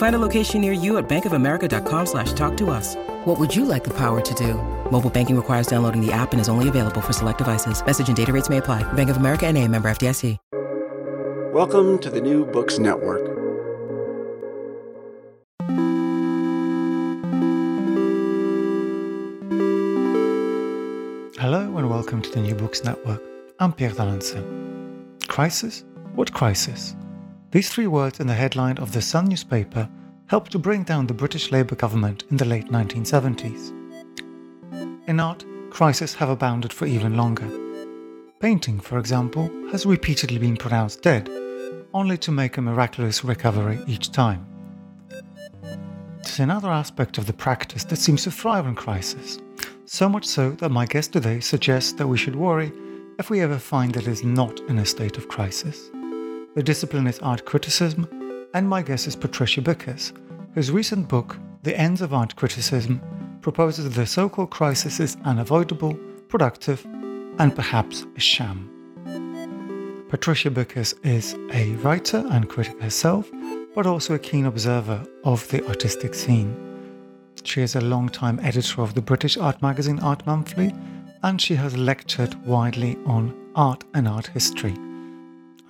Find a location near you at bankofamerica.com slash talk to us. What would you like the power to do? Mobile banking requires downloading the app and is only available for select devices. Message and data rates may apply. Bank of America and a member FDIC. Welcome to the New Books Network. Hello and welcome to the New Books Network. I'm Pierre d'Alancaisez. Crisis? What crisis? These three words in the headline of the Sun newspaper helped to bring down the British Labour government in the late 1970s. In art, crises have abounded for even longer. Painting, for example, has repeatedly been pronounced dead, only to make a miraculous recovery each time. There's another aspect of the practice that seems to thrive in crisis, so much so that my guest today suggests that we should worry if we ever find that it is not in a state of crisis. The discipline is art criticism, and my guest is Patricia Bickers, whose recent book, The Ends of Art Criticism, proposes that the so called crisis is unavoidable, productive, and perhaps a sham. Patricia Bickers is a writer and critic herself, but also a keen observer of the artistic scene. She is a long-time editor of the British art magazine Art Monthly, and she has lectured widely on art and art history.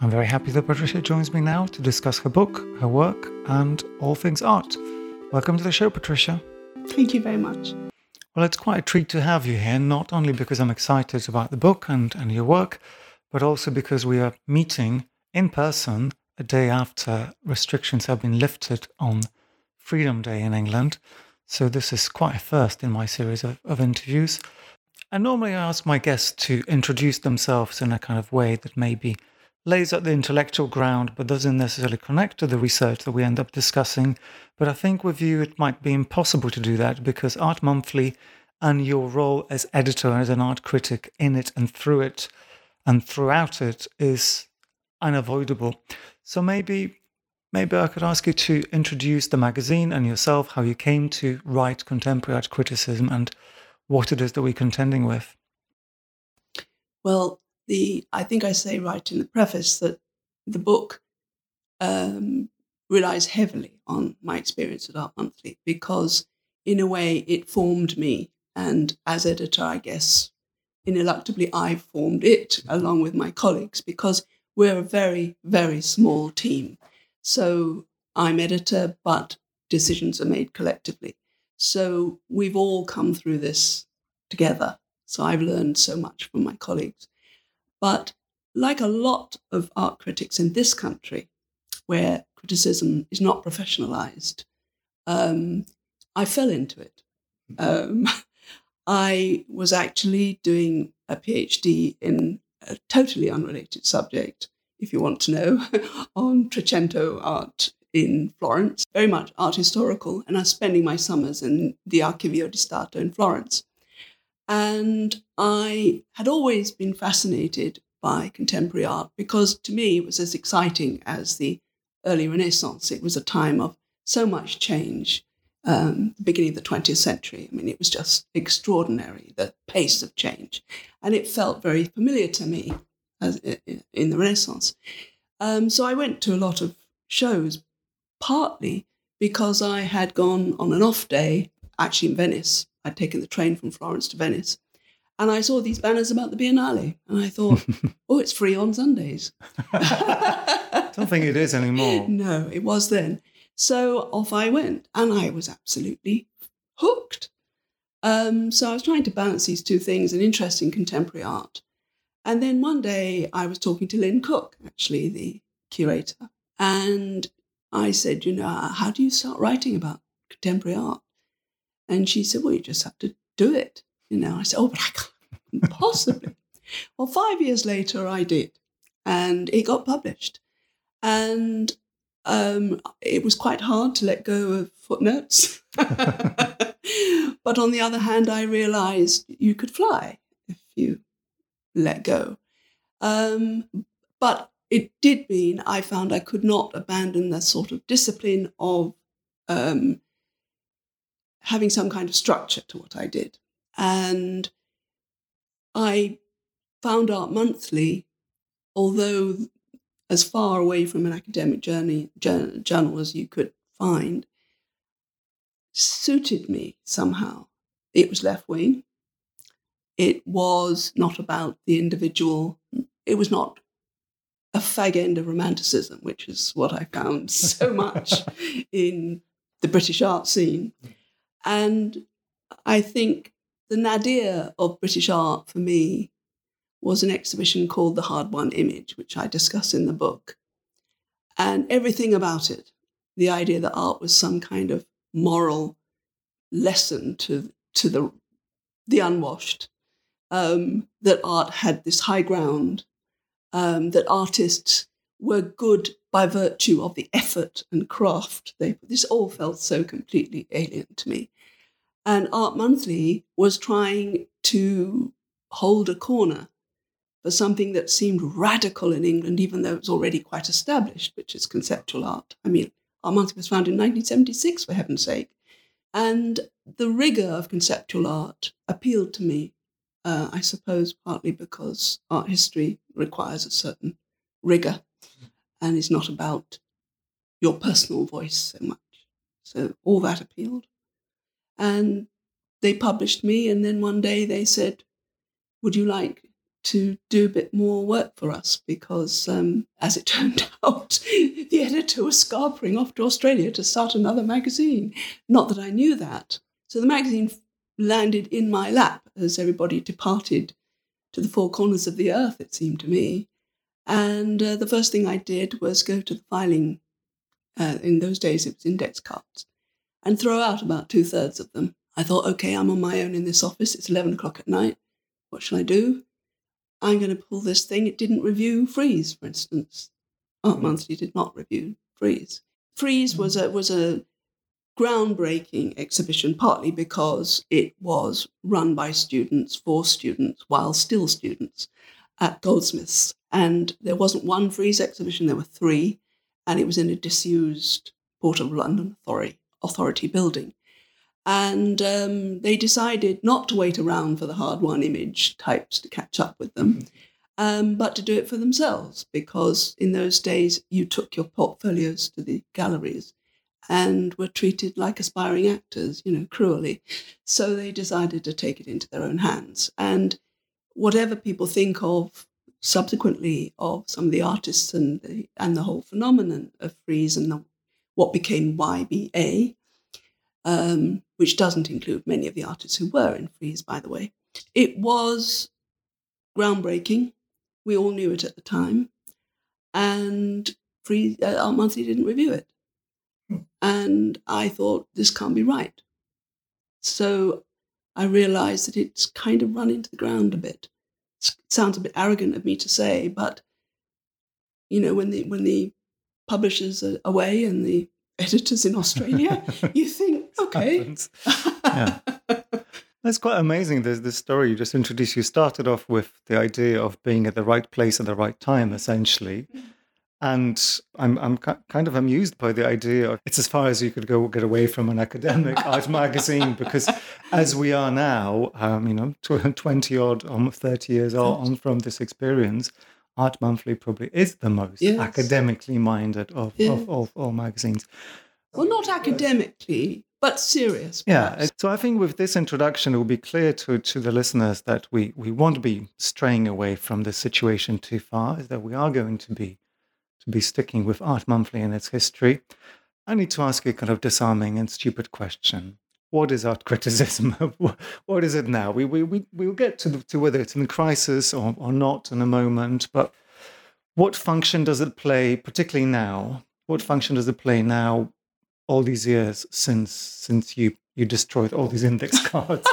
I'm very happy that Patricia joins me now to discuss her book, her work, and all things art. Welcome to the show, Patricia. Thank you very much. Well, it's quite a treat to have you here, not only because I'm excited about the book and, and your work, but also because we are meeting in person a day after restrictions have been lifted on Freedom Day in England. So this is quite a first in my series of, of interviews. And normally I ask my guests to introduce themselves in a kind of way that maybe lays at the intellectual ground but doesn't necessarily connect to the research that we end up discussing. But I think with you it might be impossible to do that because Art Monthly and your role as editor as an art critic in it and through it and throughout it is unavoidable. So maybe Maybe I could ask you to introduce the magazine and yourself, how you came to write contemporary art criticism and what it is that we're contending with. Well, the I think I say right in the preface that the book um, relies heavily on my experience at Art Monthly because, in a way, it formed me. And as editor, I guess, ineluctably, I formed it along with my colleagues because we're a very, very small team so I'm editor, but decisions are made collectively. So we've all come through this together. So I've learned so much from my colleagues. But like a lot of art critics in this country, where criticism is not professionalized, um, I fell into it. Um, I was actually doing a PhD in a totally unrelated subject if you want to know, on Trecento art in Florence, very much art historical, and I was spending my summers in the Archivio di Stato in Florence. And I had always been fascinated by contemporary art because to me it was as exciting as the early Renaissance. It was a time of so much change, um, the beginning of the 20th century. I mean, it was just extraordinary, the pace of change. And it felt very familiar to me as, in the Renaissance. Um, so I went to a lot of shows, partly because I had gone on an off day, actually in Venice. I'd taken the train from Florence to Venice. And I saw these banners about the Biennale. And I thought, oh, it's free on Sundays. Don't think it is anymore. No, it was then. So off I went. And I was absolutely hooked. Um, so I was trying to balance these two things an interest in contemporary art. And then one day I was talking to Lynne Cooke, actually, the curator. And I said, you know, how do you start writing about contemporary art? And she said, well, you just have to do it. You know, I said, oh, but I can't possibly. well, five years later, I did. And it got published. And um, it was quite hard to let go of footnotes. but on the other hand, I realized you could fly if you let go. Um, but it did mean I found I could not abandon the sort of discipline of um, having some kind of structure to what I did. And I found Art Monthly, although as far away from an academic journey, journal as you could find, suited me somehow. It was left wing. It was not about the individual. It was not a fag end of romanticism, which is what I found so much in the British art scene. And I think the nadir of British art for me was an exhibition called The Hard Won Image, which I discuss in the book. And everything about it, the idea that art was some kind of moral lesson to, to the, the unwashed, um, that art had this high ground, um, that artists were good by virtue of the effort and craft. They, this all felt so completely alien to me. And Art Monthly was trying to hold a corner for something that seemed radical in England, even though it was already quite established, which is conceptual art. I mean, Art Monthly was founded in 1976, for heaven's sake. And the rigor of conceptual art appealed to me, uh, I suppose, partly because art history requires a certain rigor and is not about your personal voice so much. So all that appealed. And they published me, and then one day they said, Would you like to do a bit more work for us? Because um, as it turned out, the editor was scarpering off to Australia to start another magazine. Not that I knew that. So the magazine landed in my lap as everybody departed to the four corners of the earth, it seemed to me. And uh, the first thing I did was go to the filing. Uh, in those days, it was index cards, and throw out about two thirds of them. I thought, okay, I'm on my own in this office. It's 11 o'clock at night. What shall I do? I'm going to pull this thing. It didn't review Freeze, for instance. Art mm. Monthly did not review Freeze. Freeze was a was a groundbreaking exhibition, partly because it was run by students for students while still students at Goldsmiths. And there wasn't one Freeze exhibition, there were three, and it was in a disused Port of London Authority, authority building. And um, they decided not to wait around for the hard won image types to catch up with them, um, but to do it for themselves, because in those days you took your portfolios to the galleries and were treated like aspiring actors, you know, cruelly. So they decided to take it into their own hands. And whatever people think of subsequently of some of the artists and the, and the whole phenomenon of Freeze and the, what became YBA, um, which doesn't include many of the artists who were in Freeze, by the way. It was groundbreaking. We all knew it at the time. And Freeze, uh, Art Monthly didn't review it. Hmm. And I thought, this can't be right. So I realized that it's kind of run into the ground a bit. It sounds a bit arrogant of me to say, but you know, when the when the publishers are away and the editors in Australia, you think, okay. yeah. That's quite amazing. There's this story you just introduced. You started off with the idea of being at the right place at the right time, essentially. Mm-hmm. And I'm I'm kind of amused by the idea. Of, it's as far as you could go get away from an academic art magazine because, as we are now, um, you know, twenty odd, almost thirty years on from this experience, Art Monthly probably is the most Yes. academically minded of, of, of all magazines. Well, not academically, but serious. Yeah. So I think with this introduction, it will be clear to, to the listeners that we, we won't be straying away from the situation too far, is that we are going to be to be sticking with Art Monthly and its history. I need to ask a kind of disarming and stupid question. What is art criticism? what is it now? We, we, we, we'll get to, the, to whether it's in crisis or, or not in a moment, but what function does it play, particularly now? What function does it play now, all these years since since you, you destroyed all these index cards?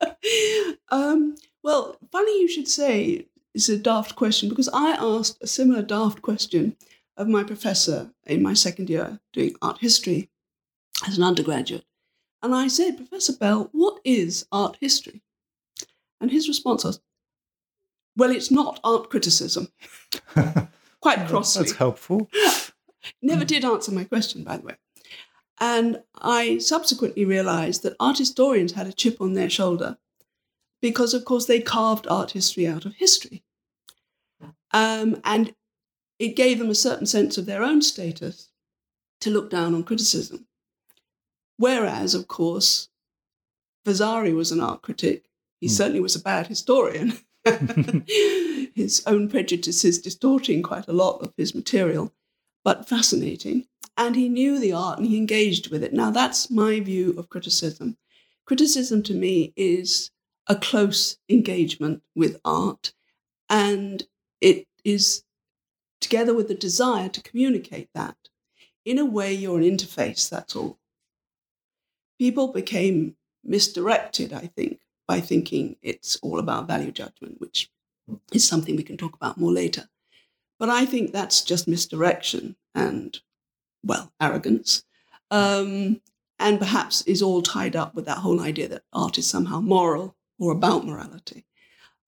um, well, funny you should say it's a daft question because I asked a similar daft question of my professor in my second year doing art history as an undergraduate. And I said, Professor Bell, what is art history? And his response was, well, it's not art criticism. Quite crossly. That's helpful. Never did answer my question, by the way. And I subsequently realized that art historians had a chip on their shoulder because, of course, they carved art history out of history. Um, and it gave them a certain sense of their own status to look down on criticism. Whereas, of course, Vasari was an art critic. He certainly was a bad historian. his own prejudices distorting quite a lot of his material, but fascinating. And he knew the art and he engaged with it. Now, that's my view of criticism. Criticism to me is a close engagement with art, and it is together with the desire to communicate that. In a way, you're an interface, that's all. People became misdirected, I think, by thinking it's all about value judgment, which is something we can talk about more later. But I think that's just misdirection and, well, arrogance. Um, and perhaps is all tied up with that whole idea that art is somehow moral or about morality.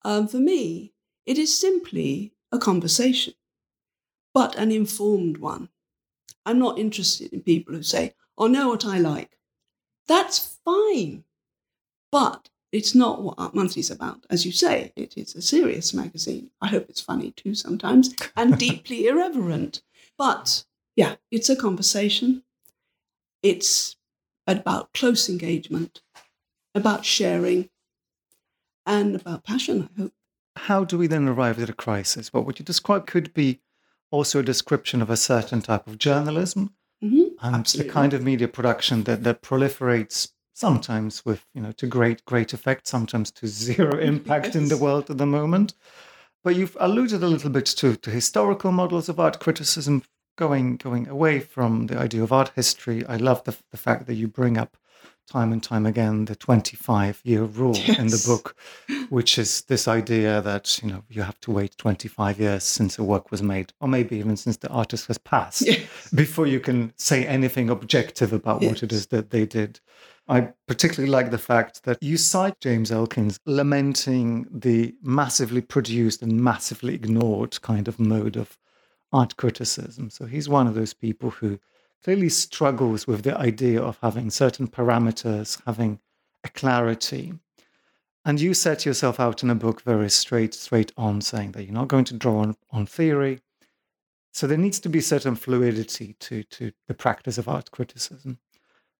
Um, for me, it is simply a conversation, but an informed one. I'm not interested in people who say, oh, know what I like. That's fine. But it's not what Art is about. As you say, it is a serious magazine. I hope it's funny too sometimes and deeply irreverent. But yeah, it's a conversation. It's about close engagement, about sharing, and about passion, I hope. How do we then arrive at a crisis? What would you describe could be also a description of a certain type of journalism Mhm, and absolutely. the kind of media production that, that proliferates sometimes with, you know, to great, great effect, sometimes to zero impact in the world at the moment. But you've alluded a little bit to, to historical models of art criticism, going going away from the idea of art history. I love the, the fact that you bring up time and time again the 25 year rule in the book, which is this idea that, you know, you have to wait 25 years since a work was made, or maybe even since the artist has passed Yes. before you can say anything objective about what it is that they did. I particularly like the fact that you cite James Elkins lamenting the massively produced and massively ignored kind of mode of art criticism. So he's one of those people who clearly struggles with the idea of having certain parameters, having a clarity. And you set yourself out in a book very straight, straight on, saying that you're not going to draw on, on theory, so there needs to be certain fluidity to, to the practice of art criticism.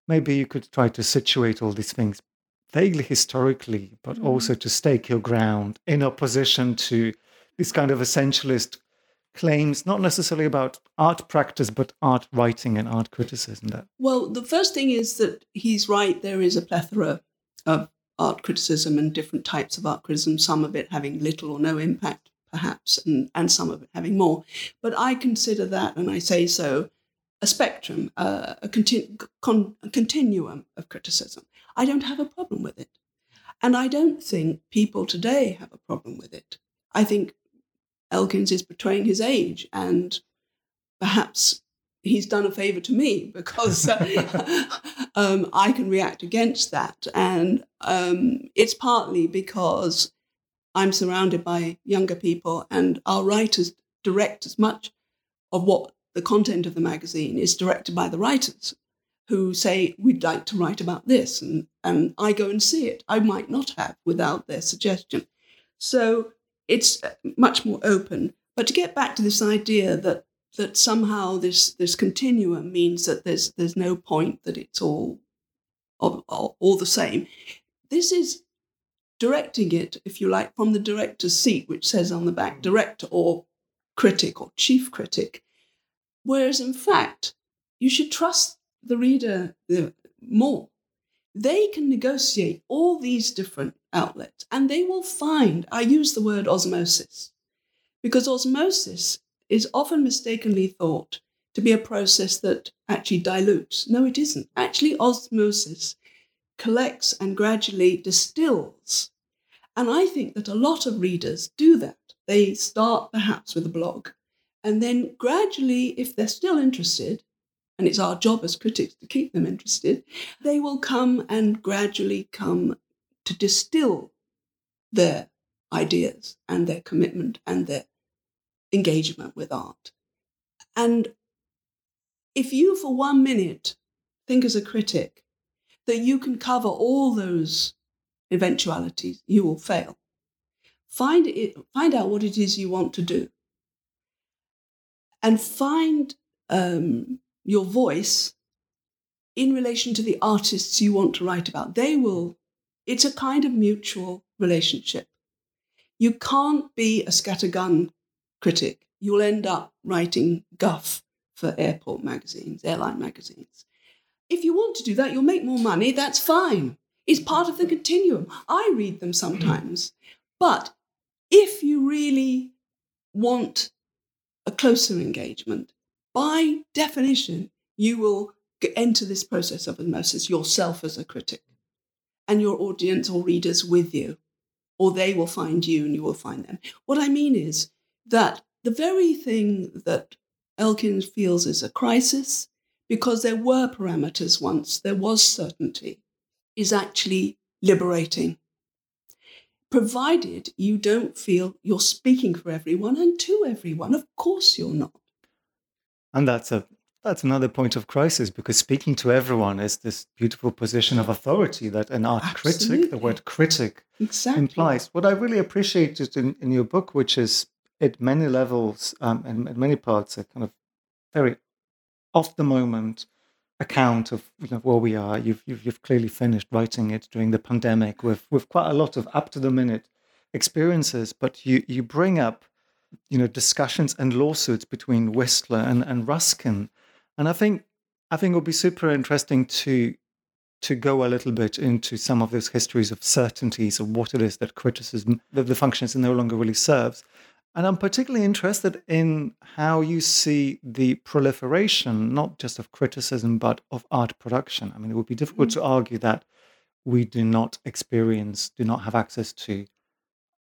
Maybe you could try to situate all these things vaguely historically, but mm-hmm. also to stake your ground in opposition to this kind of essentialist claims, not necessarily about art practice, but art writing and art criticism. That Well, the first thing is that he's right. There is a plethora of art criticism and different types of art criticism, some of it having little or no impact, perhaps, and, and some of it having more. But I consider that, and I say so, a spectrum, uh, a, conti- con- a continuum of criticism. I don't have a problem with it. And I don't think people today have a problem with it. I think Elkins is betraying his age and perhaps he's done a favor to me because uh, um, I can react against that. And um, it's partly because I'm surrounded by younger people and our writers direct as much of what the content of the magazine is directed by the writers who say, we'd like to write about this. And, and I go and see it. I might not have without their suggestion. So it's uh, much more open. But to get back to this idea that that somehow this this continuum means that there's there's no point that it's all all, all the same. This is directing it, if you like, from the director's seat, which says on the back director or critic or chief critic. Whereas in fact, you should trust the reader more. They can negotiate all these different outlets and they will find, I use the word osmosis, because osmosis is often mistakenly thought to be a process that actually dilutes. No, it isn't. Actually, osmosis collects and gradually distills. And I think that a lot of readers do that. They start perhaps with a blog, and then gradually, if they're still interested, and it's our job as critics to keep them interested, they will come and gradually come to distill their ideas and their commitment and their engagement with art. And if you, for one minute, think as a critic that you can cover all those eventualities, you will fail. Find, it, find out what it is you want to do. And find um, your voice in relation to the artists you want to write about. They will, it's a kind of mutual relationship. You can't be a scattergun critic. You'll end up writing guff for airport magazines, airline magazines. If you want to do that, you'll make more money. That's fine. It's part of the continuum. I read them sometimes. But if you really want a closer engagement, by definition, you will enter this process of osmosis yourself as a critic and your audience or readers with you, or they will find you and you will find them. What I mean is that the very thing that Elkins feels is a crisis, because there were parameters once, there was certainty, is actually liberating. Provided you don't feel you're speaking for everyone and to everyone. Of course you're not. And that's a that's another point of crisis because speaking to everyone is this beautiful position of authority that an art Absolutely. critic, the word critic, exactly. implies. What I really appreciated in, in your book, which is at many levels um, and at many parts, a kind of very off the moment account of you know, where we are. You've, you've, you've clearly finished writing it during the pandemic with with quite a lot of up to the minute experiences, but you you bring up you know discussions and lawsuits between Whistler and, and Ruskin, and I think I think it would be super interesting to to go a little bit into some of those histories of certainties of what it is that criticism, that the functions no longer really serves. And I'm particularly interested in how you see the proliferation, not just of criticism, but of art production. I mean, it would be difficult mm-hmm. to argue that we do not experience, do not have access to,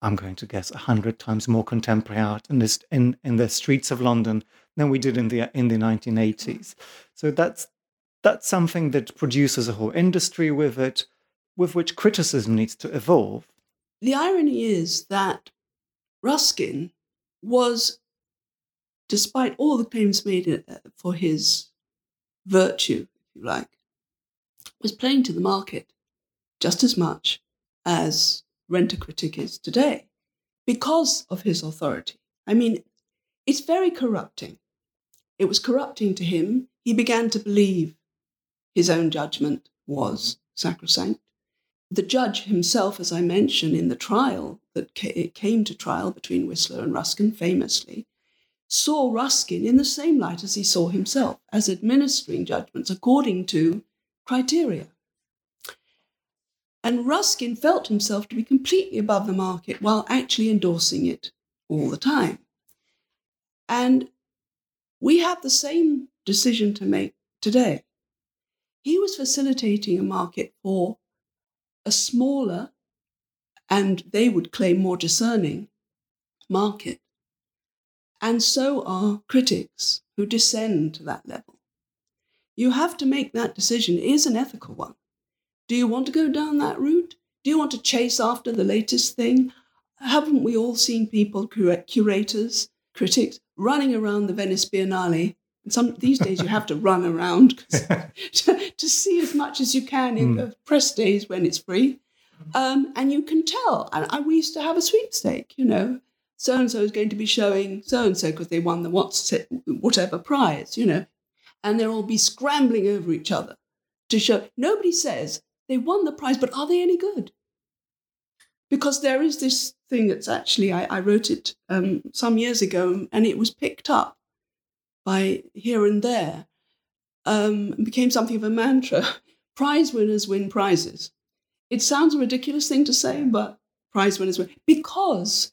I'm going to guess, a hundred times more contemporary art in, this, in, in the streets of London than we did in the, in the 1980s. So that's, that's something that produces a whole industry with it, with which criticism needs to evolve. The irony is that Ruskin was, despite all the claims made uh, for his virtue, if you like, was playing to the market just as much as Rent a Critic is today because of his authority. I mean, it's very corrupting. It was corrupting to him. He began to believe his own judgment was sacrosanct the judge himself, as I mentioned in the trial that came to trial between Whistler and Ruskin, famously, saw Ruskin in the same light as he saw himself, as administering judgments according to criteria. And Ruskin felt himself to be completely above the market while actually endorsing it all the time. And we have the same decision to make today. He was facilitating a market for a smaller and they would claim more discerning market. And so are critics who descend to that level. You have to make that decision. It is an ethical one. Do you want to go down that route? Do you want to chase after the latest thing? Haven't we all seen people, curators, critics, running around the Venice Biennale some these days you have to run around to, to, see as much as you can in mm. the press days when it's free, um, and you can tell. And I, we used to have a sweepstake, you know, so and so is going to be showing so and so because they won the what's whatever prize, you know, and they'll all be scrambling over each other to show. Nobody says they won the prize, but are they any good? Because there is this thing that's actually I, I wrote it um, some years ago, and it was picked up by here and there, um, and became something of a mantra. prize winners win prizes. It sounds a ridiculous thing to say, but prize winners win because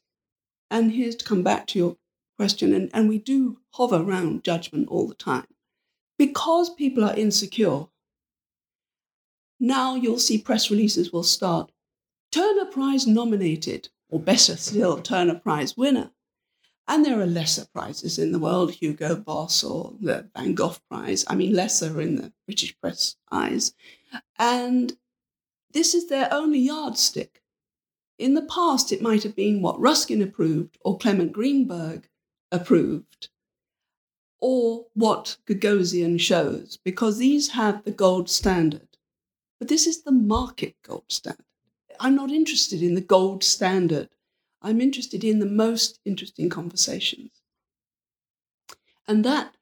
and here's to come back to your question, and, and we do hover around judgment all the time. Because people are insecure, now you'll see press releases will start Turner Prize nominated, or better still, Turner Prize winner. And there are lesser prizes in the world, Hugo Boss or the Van Gogh Prize. I mean, lesser in the British press eyes. And this is their only yardstick. In the past, it might have been what Ruskin approved or Clement Greenberg approved, or what Gagosian shows, because these have the gold standard. But this is the market gold standard. I'm not interested in the gold standard. I'm interested in the most interesting conversations. And that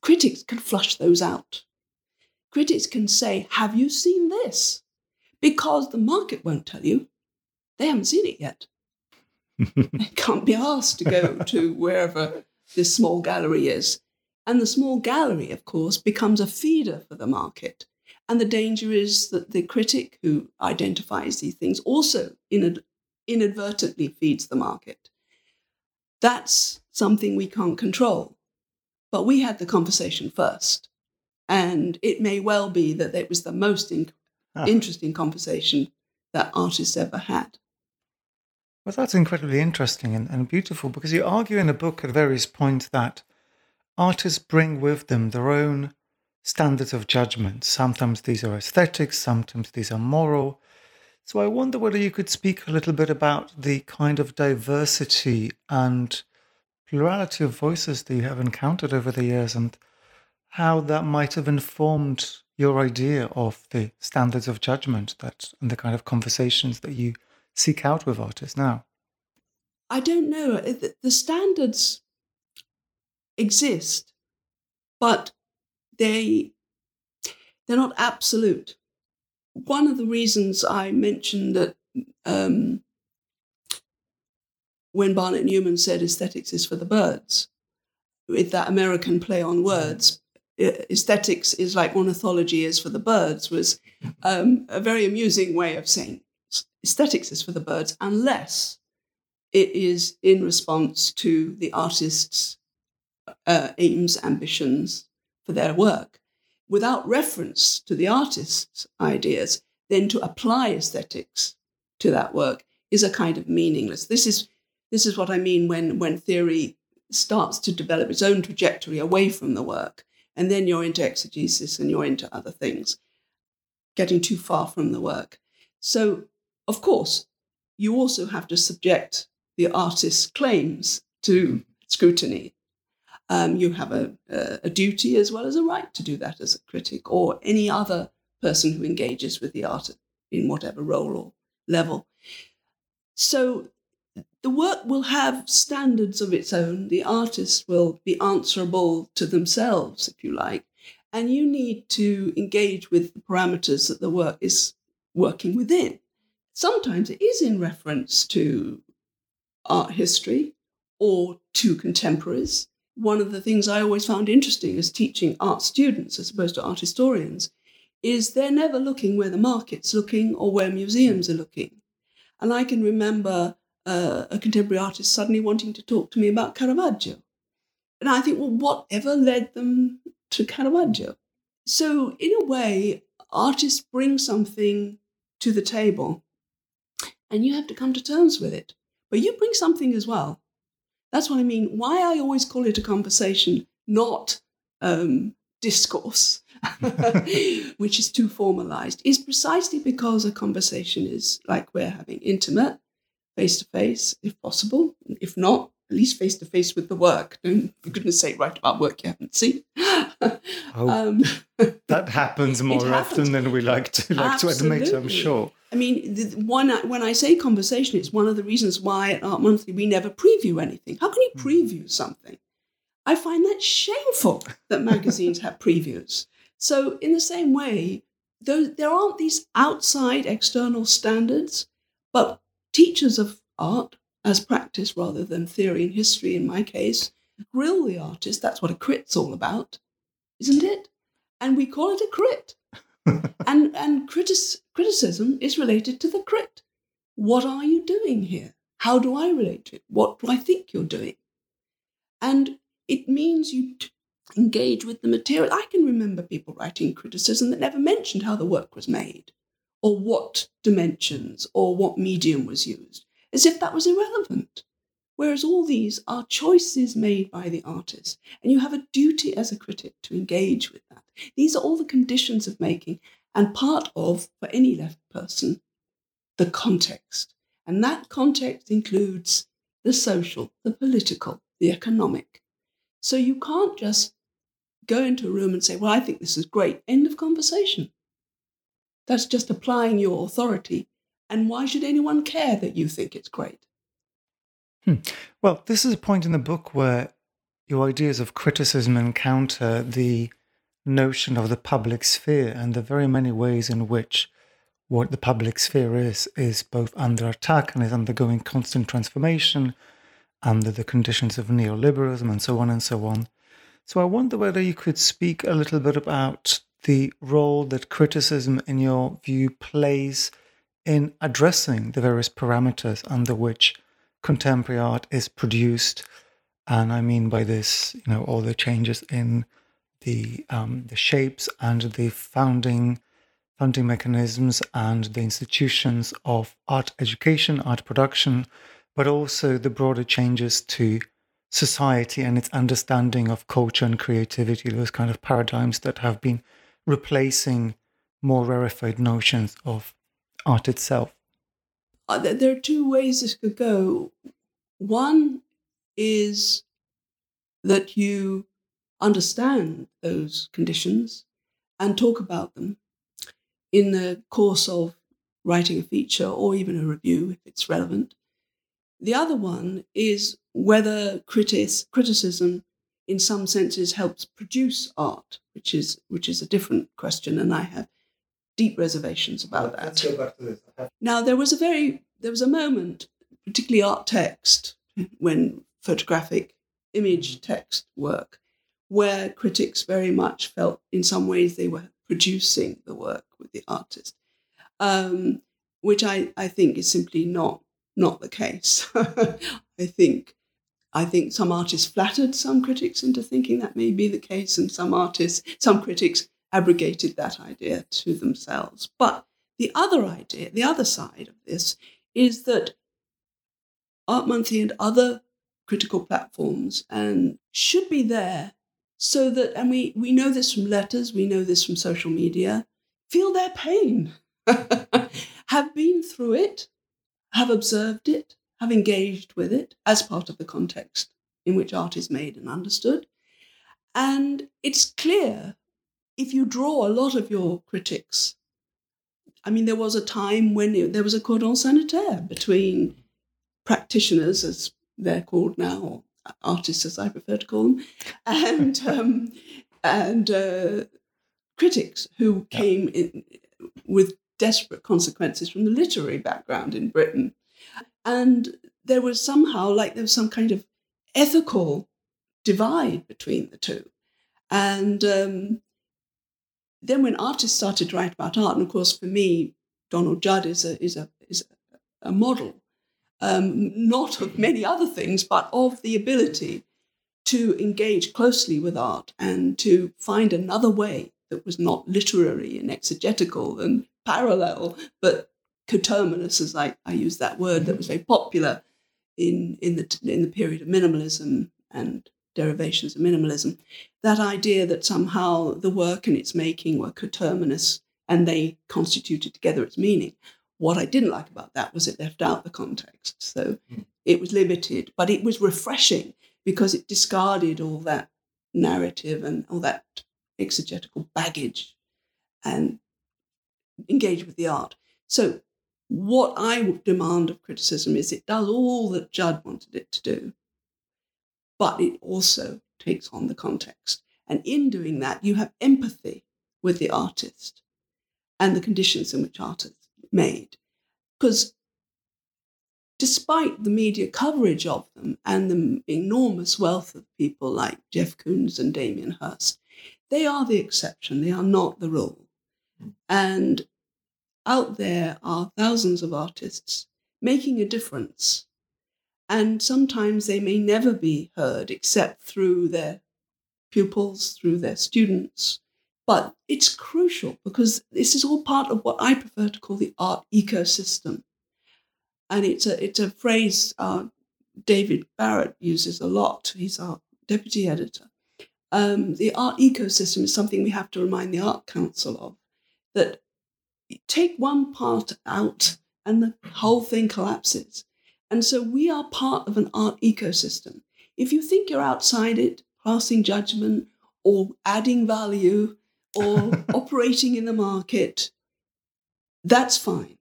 critics can flush those out. Critics can say, Have you seen this? Because the market won't tell you. They haven't seen it yet. they can't be asked to go to wherever this small gallery is. And the small gallery, of course, becomes a feeder for the market. And the danger is that the critic who identifies these things also inadvertently feeds the market. That's something we can't control. But we had the conversation first. And it may well be that it was the most in- ah. interesting conversation that artists ever had. Well, that's incredibly interesting and, and beautiful because you argue in the book at various points that artists bring with them their own standards of judgment. Sometimes these are aesthetics, sometimes these are moral. So I wonder whether you could speak a little bit about the kind of diversity and plurality of voices that you have encountered over the years and how that might have informed your idea of the standards of judgment that and the kind of conversations that you seek out with artists now? I don't know. The standards exist, but they they're not absolute. One of the reasons I mentioned that um, when Barnett Newman said aesthetics is for the birds, with that American play on words, aesthetics is like ornithology is for the birds, was um, a very amusing way of saying aesthetics is for the birds unless it is in response to the artist's uh, aims, ambitions for their work. Without reference to the artist's ideas, then to apply aesthetics to that work is a kind of meaningless. This is this is what I mean when when theory starts to develop its own trajectory away from the work, and then you're into exegesis and you're into other things, getting too far from the work. So of course, you also have to subject the artist's claims to scrutiny. Um, you have a, a, a, duty as well as a right to do that as a critic or any other person who engages with the art in whatever role or level. So the work will have standards of its own. The artist will be answerable to themselves, if you like. And you need to engage with the parameters that the work is working within. Sometimes it is in reference to art history or to contemporaries. One of the things I always found interesting as teaching art students as opposed to art historians is they're never looking where the market's looking or where museums are looking. And I can remember uh, a contemporary artist suddenly wanting to talk to me about Caravaggio. And I think, well, whatever led them to Caravaggio? So, in a way, artists bring something to the table and you have to come to terms with it. But you bring something as well. That's what I mean. Why I always call it a conversation, not um, discourse, which is too formalized, is precisely because a conversation is like we're having intimate, face to face, if possible. If not, at least face to face with the work. Don't, for goodness sake, write about work you haven't seen. oh, um, that happens more happens. often than we like to like Absolutely. to admit. I'm sure I mean, the, one, when I say conversation, it's one of the reasons why at Art Monthly we never preview anything. How can you Hmm. preview something? I find that shameful that magazines have previews. So, in the same way, those, there aren't these outside external standards, but teachers of art, as practice rather than theory and history in my case, grill the artist. That's what a crit's all about, isn't it? And we call it a crit. And and critis- criticism is related to the crit. What are you doing here? How do I relate to it? What do I think you're doing? And it means you t- engage with the material. I can remember people writing criticism that never mentioned how the work was made, or what dimensions, or what medium was used, as if that was irrelevant. Whereas all these are choices made by the artist, and you have a duty as a critic to engage with that. These are all the conditions of making, and part of, for any left person, the context. And that context includes the social, the political, the economic. So you can't just go into a room and say, Well, I think this is great. End of conversation. That's just applying your authority. And why should anyone care that you think it's great? Hmm. Well, this is a point in the book where your ideas of criticism encounter the notion of the public sphere and the very many ways in which what the public sphere is is both under attack and is undergoing constant transformation under the conditions of neoliberalism and so on and so on. So I wonder whether you could speak a little bit about the role that criticism, in your view, plays in addressing the various parameters under which contemporary art is produced. And I mean by this, you know, all the changes in the um, the shapes and the founding funding mechanisms and the institutions of art education, art production, but also the broader changes to society and its understanding of culture and creativity, those kind of paradigms that have been replacing more rarefied notions of art itself. Uh, there- are two ways this could go. One is that you understand those conditions and talk about them in the course of writing a feature or even a review if it's relevant. The other one is whether critis- criticism, in some senses, helps produce art, which is which is a different question, and I have deep reservations about that. Now there was a very there was a moment, particularly art text, when photographic image text work, where critics very much felt in some ways they were producing the work with the artist, um, which I, I think is simply not not the case. I think I think some artists flattered some critics into thinking that may be the case, and some artists, some critics abrogated that idea to themselves. But the other idea, the other side of this, is that Art Monthly and other critical platforms and should be there so that, and we, we know this from letters, we know this from social media, feel their pain, have been through it, have observed it, have engaged with it as part of the context in which art is made and understood. And it's clear if you draw a lot of your critics. I mean, there was a time when it, there was a cordon sanitaire between practitioners, as they're called now, or artists, as I prefer to call them, and um, and uh, critics who Yeah. came in with desperate consequences from the literary background in Britain. And there was somehow like there was some kind of ethical divide between the two. And um, then when artists started to write about art, and of course for me, Donald Judd is a is a is a model, um, not of many other things, but of the ability to engage closely with art and to find another way that was not literary and exegetical and parallel, but coterminous, as I, I use that word, that was very popular in, in, the, in the period of minimalism and derivations of minimalism. That idea that somehow the work and its making were coterminous and they constituted together its meaning. What I didn't like about that was it left out the context. So hmm. it was limited, but it was refreshing because it discarded all that narrative and all that exegetical baggage and engaged with the art. So what I demand of criticism is it does all that Judd wanted it to do, but it also takes on the context. And in doing that, you have empathy with the artist and the conditions in which art is made. Because despite the media coverage of them and the enormous wealth of people like Jeff Koons and Damien Hirst, they are the exception, they are not the rule. And out there are thousands of artists making a difference. And sometimes they may never be heard except through their pupils, through their students. But it's crucial because this is all part of what I prefer to call the art ecosystem. And it's a, it's a phrase uh, David Barrett uses a lot. He's our deputy editor. Um, the art ecosystem is something we have to remind the Art Council of that take one part out and the whole thing collapses. And so we are part of an art ecosystem. If you think you're outside it, passing judgment or adding value or operating in the market, that's fine.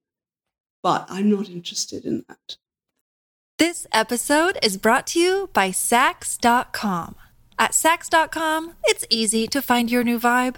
But I'm not interested in that. This episode is brought to you by Saks.com. At Saks.com, it's easy to find your new vibe.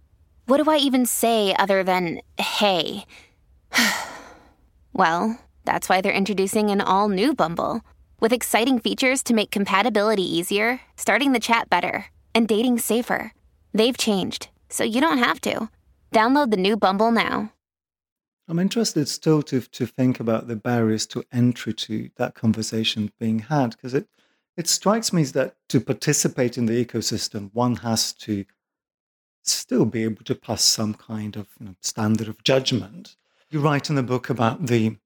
what do I even say other than hey? well, that's why they're introducing an all new Bumble with exciting features to make compatibility easier, starting the chat better, and dating safer. They've changed, so you don't have to. Download the new Bumble now. I'm interested still to to think about the barriers to entry to that conversation being had because it it strikes me that to participate in the ecosystem, one has to still be able to pass some kind of you know, standard of judgment. You write in the book about the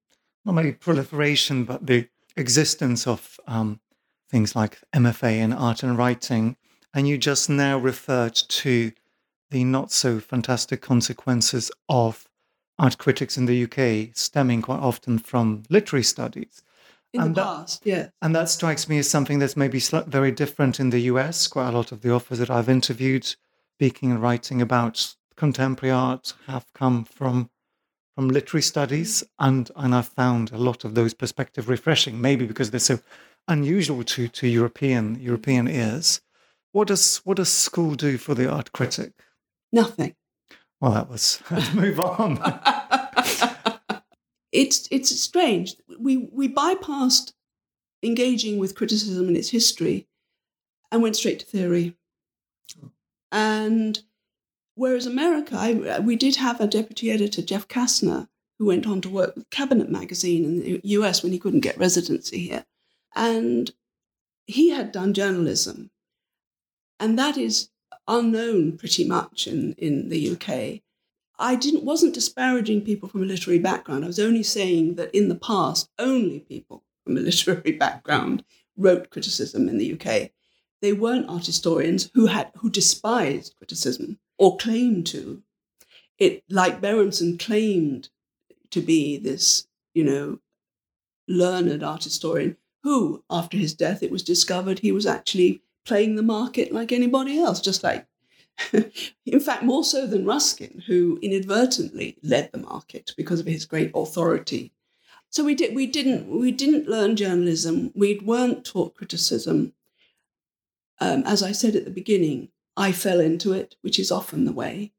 not maybe proliferation, but the existence of um, things like MFA in art and writing, and you just now referred to the not so fantastic consequences of art critics in the UK stemming quite often from literary studies. In and the that, past, yes. and that strikes me as something that's maybe very different in the US. Quite a lot of the authors that I've interviewed speaking and writing about contemporary art have come from from literary studies and and I've found a lot of those perspective refreshing maybe because they're so unusual to to European European ears what does what does school do for the art critic Nothing. well that was let's move on it's it's strange. We we bypassed engaging with criticism and its history and went straight to theory. And whereas America, I, we did have a deputy editor, Jeff Kastner, who went on to work with Cabinet magazine in the US when he couldn't get residency here. And he had done journalism. And that is unknown pretty much in, in the UK. I didn't wasn't disparaging people from a literary background. I was only saying that in the past, only people from a literary background wrote criticism in the UK. They weren't art historians who had who despised criticism or claimed to. It like Berenson claimed to be this, you know, learned art historian who, after his death, it was discovered he was actually playing the market like anybody else, just like in fact, more so than Ruskin, who inadvertently led the market because of his great authority. So we did we didn't we didn't learn journalism. We weren't taught criticism. Um, as I said at the beginning, I fell into it, which is often the way.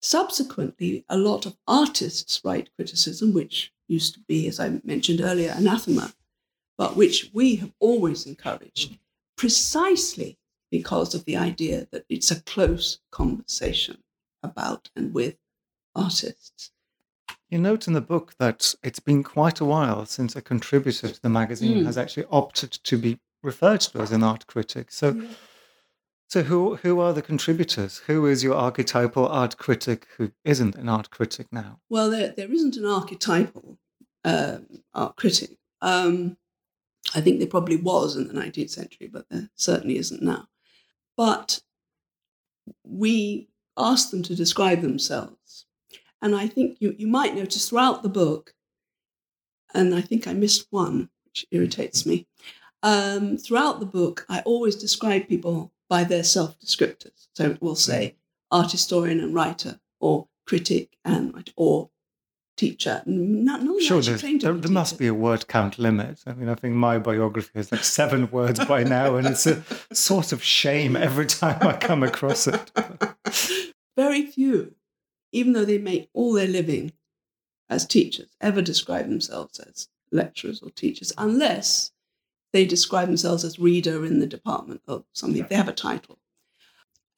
Subsequently, a lot of artists write criticism, which used to be, as I mentioned earlier, anathema, but which we have always encouraged precisely because of the idea that it's a close conversation about and with artists. you note in the book that it's been quite a while since a contributor to the magazine Mm. has actually opted to be referred to as an art critic so So who who are the contributors? Who is your archetypal art critic who isn't an art critic now? Well, there, there isn't an archetypal. um, art critic. Um, I think there probably was in the 19th century, but there certainly isn't now. But we asked them to describe themselves. And I think you, you might notice throughout the book, and I think I missed one, which irritates me. Um, throughout the book, I always describe people by their self descriptors. So it will say art historian and writer, or critic and writer, or teacher. Not, no sure, there, there must be a word count limit. I mean, I think my biography has like seven words by now, and it's a sort of shame every time I come across it. Very few, even though they make all their living as teachers, ever describe themselves as lecturers or teachers, unless they describe themselves as reader in the department or something, they have a title.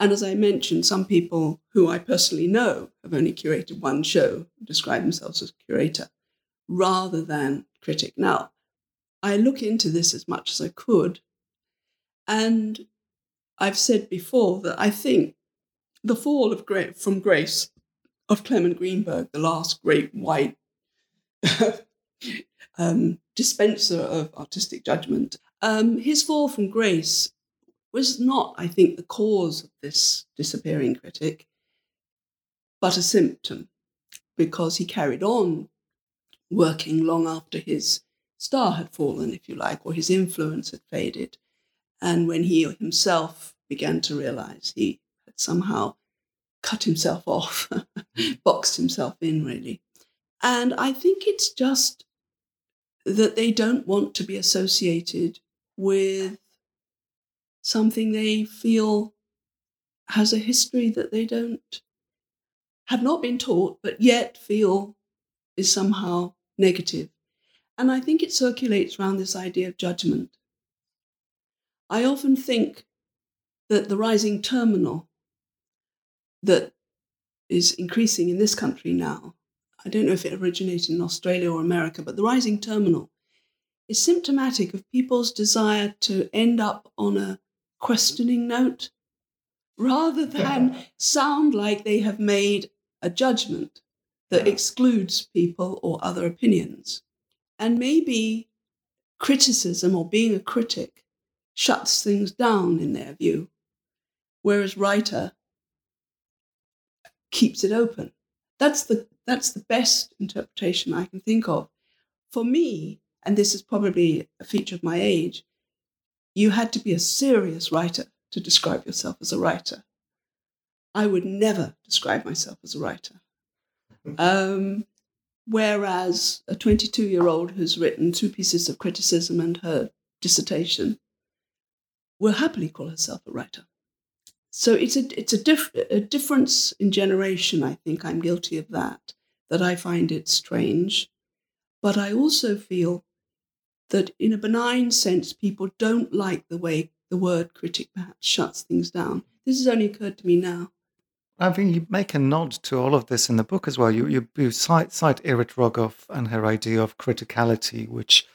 And as I mentioned, some people who I personally know have only curated one show, describe themselves as curator rather than critic. Now, I look into this as much as I could. And I've said before that I think the fall of Gra- from grace of Clement Greenberg, the last great white um, dispenser of artistic judgment, um, his fall from grace was not, I think, the cause of this disappearing critic, but a symptom, because he carried on working long after his star had fallen, if you like, or his influence had faded. And when he himself began to realize he had somehow cut himself off, boxed himself in, really. And I think it's just that they don't want to be associated with something they feel has a history that they don't have not been taught, but yet feel is somehow negative. And I think it circulates around this idea of judgment. I often think that the rising terminal that is increasing in this country now, I don't know if it originated in Australia or America, but the rising terminal is symptomatic of people's desire to end up on a questioning note rather than sound like they have made a judgment that excludes people or other opinions. And maybe criticism or being a critic shuts things down in their view, whereas writer keeps it open. That's the, that's the best interpretation I can think of. For me, and this is probably a feature of my age, you had to be a serious writer to describe yourself as a writer. I would never describe myself as a writer. Um, whereas a 22 year old who's written two pieces of criticism and her dissertation will happily call herself a writer. So it's a, it's a, diff- a difference in generation, I think I'm guilty of that, that I find it strange. But I also feel that in a benign sense, people don't like the way the word critic perhaps shuts things down. This has only occurred to me now. I think you make a nod to all of this in the book as well. You, you, you cite, cite Irit Rogoff and her idea of criticality, which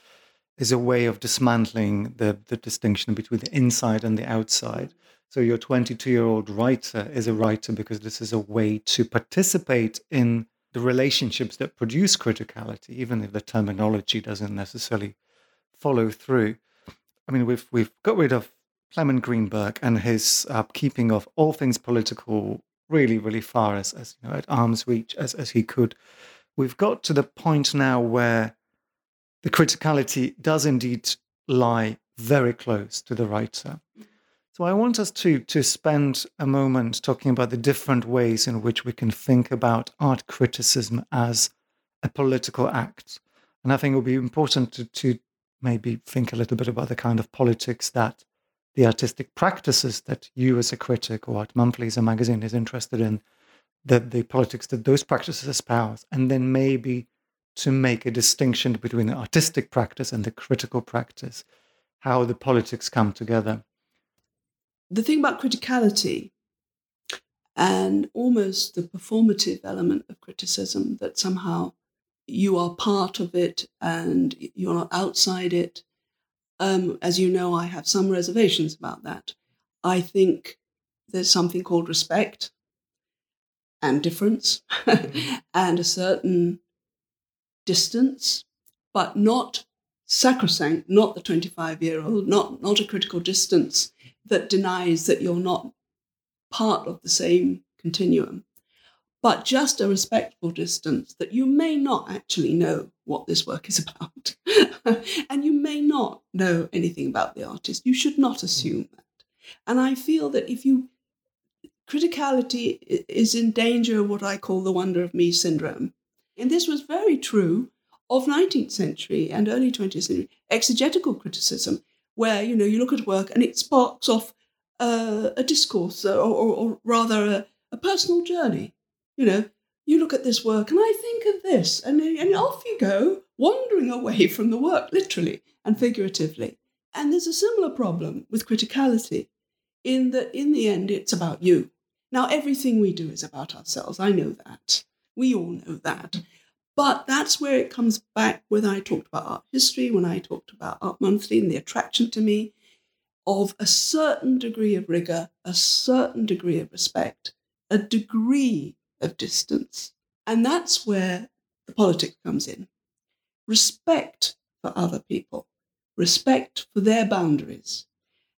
is a way of dismantling the, the distinction between the inside and the outside. So your 22 year old writer is a writer because this is a way to participate in the relationships that produce criticality, even if the terminology doesn't necessarily follow through. I mean, we've we've got rid of Clement Greenberg and his uh, keeping of all things political really, really far as, as you know, at arm's reach as, as he could. We've got to the point now where the criticality does indeed lie very close to the writer. So I want us to to spend a moment talking about the different ways in which we can think about art criticism as a political act. And I think it will be important to, to maybe think a little bit about the kind of politics that the artistic practices that you as a critic or Art Monthly as a magazine is interested in, the, the politics that those practices espouse, and then maybe to make a distinction between the artistic practice and the critical practice, how the politics come together. The thing about criticality and almost the performative element of criticism that somehow you are part of it and you're not outside it. Um, as you know, I have some reservations about that. I think there's something called respect and difference mm-hmm. and a certain distance but not sacrosanct, not the 25 year old, not, not a critical distance that denies that you're not part of the same continuum, but just a respectful distance that you may not actually know what this work is about. and you may not know anything about the artist. You should not mm. assume that. And I feel that if you, criticality is in danger of what I call the wonder of me syndrome. And this was very true of 19th century and early 20th century exegetical criticism, where you know you look at work and it sparks off uh, a discourse or, or, or rather a, a, personal journey. You know, you look at this work and I think of this, and, and off you go, wandering away from the work, literally and figuratively. And there's a similar problem with criticality, in that in the end it's about you. Now everything we do is about ourselves. I know that. We all know that. But that's where it comes back when I talked about art history, when I talked about Art Monthly and the attraction to me of a certain degree of rigor, a certain degree of respect, a degree of distance. And that's where the politics comes in. Respect for other people, respect for their boundaries.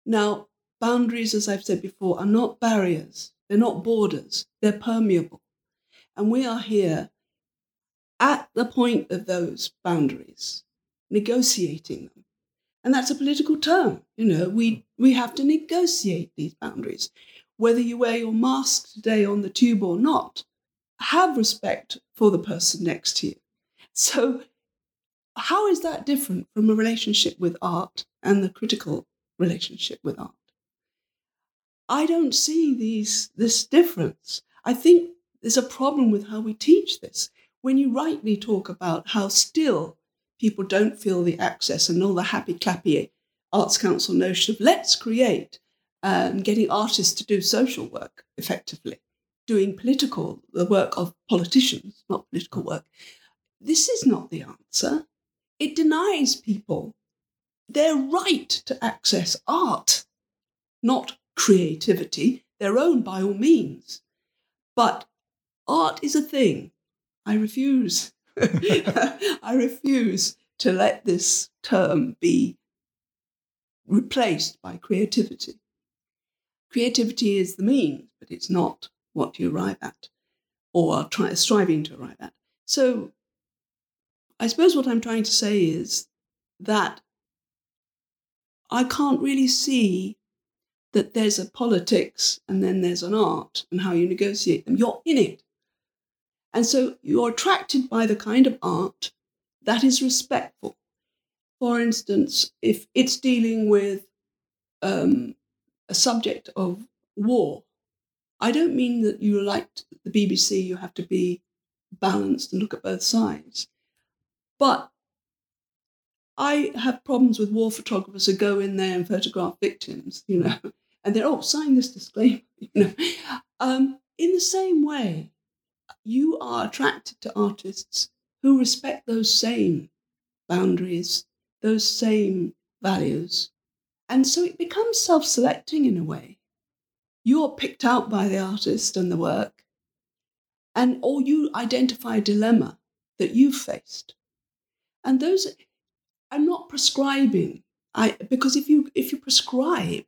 Now, boundaries, as I've said before, are not barriers, they're not borders, they're permeable. And we are here at the point of those boundaries, negotiating them. And that's a political term. You know, we, we have to negotiate these boundaries. Whether you wear your mask today on the tube or not, have respect for the person next to you. So, how is that different from a relationship with art and the critical relationship with art? I don't see these, this difference. I think there's a problem with how we teach this when you rightly talk about how still people don't feel the access and all the happy clappy Arts Council notion of let's create and um, getting artists to do social work effectively, doing political, the work of politicians, not political work. This is not the answer. It denies people their right to access art, not creativity, their own by all means. But art is a thing I refuse. I refuse to let this term be replaced by creativity. Creativity is the means, but it's not what you arrive at or are try, striving to arrive at. So I suppose what I'm trying to say is that I can't really see that there's a politics and then there's an art and how you negotiate them. You're in it. And so you're attracted by the kind of art that is respectful. For instance, if it's dealing with um, a subject of war, I don't mean that you like the BBC, you have to be balanced and look at both sides. But I have problems with war photographers who go in there and photograph victims, you know, and they're, oh, sign this disclaimer, you know. Um, in the same way, you are attracted to artists who respect those same boundaries, those same values. And so it becomes self selecting in a way. You're picked out by the artist and the work, and or you identify a dilemma that you've faced. And those, I'm not prescribing. I, because if you if you prescribe,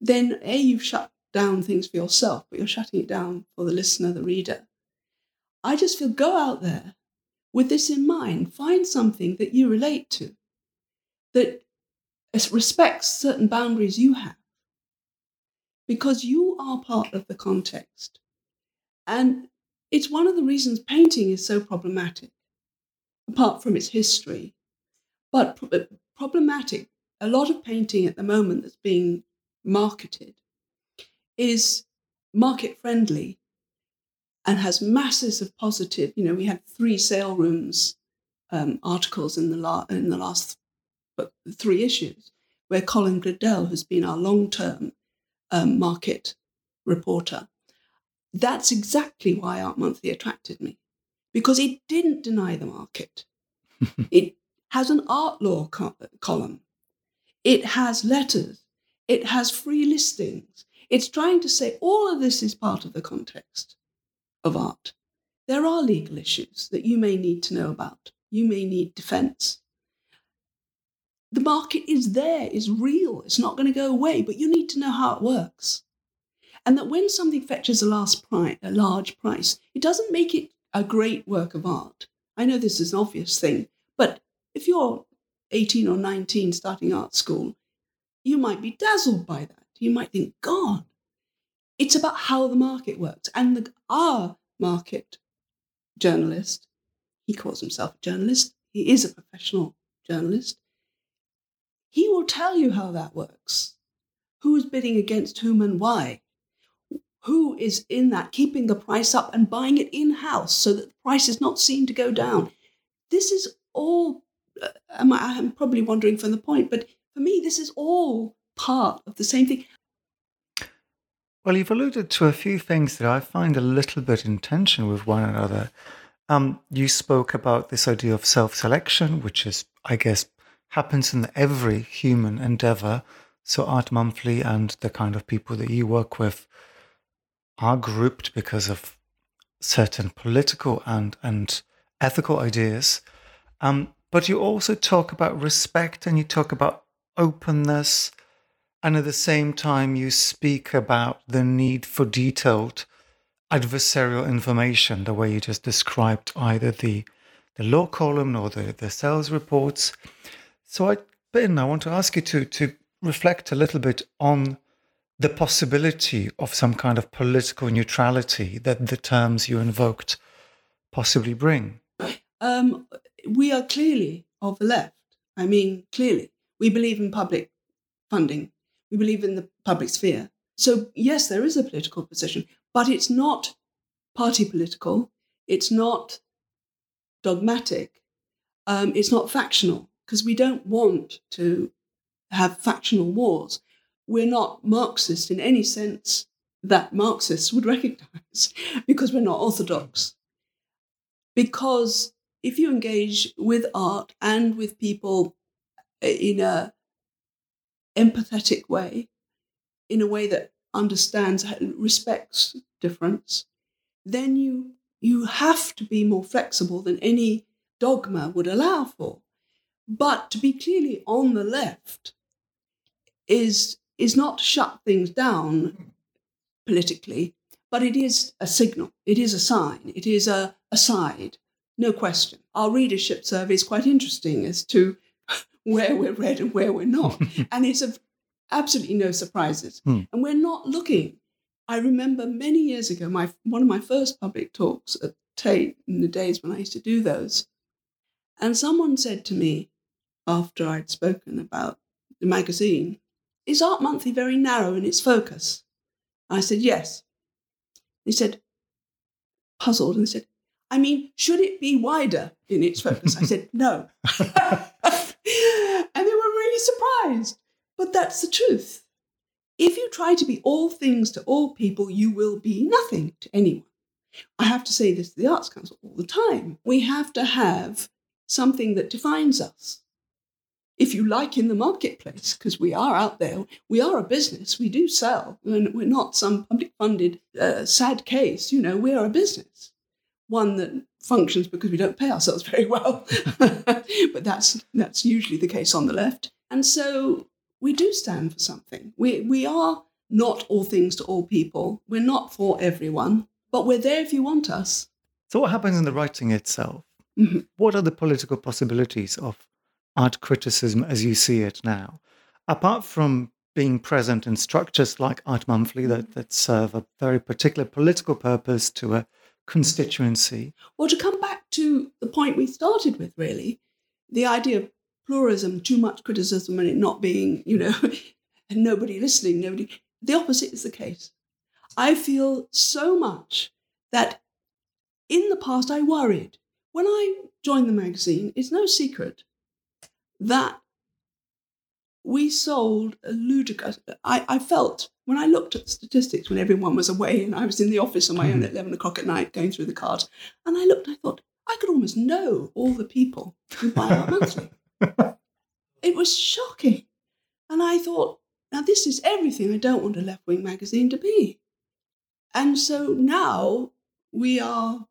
then a you've shut down things for yourself, but you're shutting it down for the listener, the reader. I just feel go out there with this in mind, find something that you relate to, that respects certain boundaries you have, because you are part of the context. And it's one of the reasons painting is so problematic, apart from its history. But uh, problematic, a lot of painting at the moment that's being marketed is market friendly and has masses of positive. You know, we had three sale rooms um, articles in the, la- in the last three issues where Colin Gleadell, who's been our long term um, market reporter, that's exactly why Art Monthly attracted me because it didn't deny the market. it has an art law co- column, it has letters, it has free listings. It's trying to say all of this is part of the context of art. There are legal issues that you may need to know about. You may need defense the market is there, is real, it's not going to go away, but you need to know how it works. And that when something fetches a, last a large price, it doesn't make it a great work of art. I know this is an obvious thing, but if you're 18 or 19 starting art school, you might be dazzled by that. You might think, God, it's about how the market works. And the, our market journalist, he calls himself a journalist, he is a professional journalist, he will tell you how that works. Who is bidding against whom and why? Who is in that, keeping the price up and buying it in house so that the price is not seen to go down? This is all, uh, I'm probably wandering from the point, but for me, this is all part of the same thing. Well, you've alluded to a few things that I find a little bit in tension with one another. Um, you spoke about this idea of self selection, which is, I guess, happens in every human endeavor. So, Art Monthly and the kind of people that you work with are grouped because of certain political and, and ethical ideas. Um, but you also talk about respect and you talk about openness. And at the same time, you speak about the need for detailed adversarial information, the way you just described either the, the law column or the, the sales reports. So, I, Ben, I want to ask you to, to reflect a little bit on the possibility of some kind of political neutrality that the terms you invoked possibly bring? Um, we are clearly of the left. I mean, clearly. We believe in public funding, we believe in the public sphere. So, yes, there is a political position, but it's not party political, it's not dogmatic, um, it's not factional, because we don't want to have factional wars we're not Marxist in any sense that Marxists would recognize because we're not orthodox. Because if you engage with art and with people in a empathetic way, in a way that understands, respects difference, then you you have to be more flexible than any dogma would allow for. But to be clearly on the left is is not to shut things down politically, but it is a signal, it is a sign, it is a, a side, no question. Our readership survey is quite interesting as to where we're read and where we're not. and it's of absolutely no surprises. Hmm. And we're not looking. I remember many years ago, my one of my first public talks at Tate in the days when I used to do those. And someone said to me after I'd spoken about the magazine, is Art Monthly very narrow in its focus? I said, Yes. He said, puzzled, and said, I mean, should it be wider in its focus? I said, No. and they were really surprised. But that's the truth. If you try to be all things to all people, you will be nothing to anyone. I have to say this to the Arts Council all the time. We have to have something that defines us if you like, in the marketplace, because we are out there. We are a business. We do sell. And we're not some public funded uh, sad case. You know, we are a business, one that functions because we don't pay ourselves very well. but that's, that's usually the case on the left. And so we do stand for something. We, we are not all things to all people. We're not for everyone, but we're there if you want us. So, what happens in the writing itself? Mm-hmm. What are the political possibilities of art criticism as you see it now, apart from being present in structures like Art Monthly that, that serve a very particular political purpose to a constituency. Well, to come back to the point we started with, really, the idea of pluralism, too much criticism, and it not being, you know, and nobody listening, nobody. The opposite is the case. I feel so much that in the past I worried. When I joined the magazine, it's no secret that we sold a ludicrous. I, I felt when I looked at the statistics when everyone was away and I was in the office on my own hmm. at 11 o'clock at night going through the cards, and I looked, I thought, I could almost know all the people who buy our monthly. it was shocking. And I thought, now this is everything I don't want a left wing magazine to be. And so now we are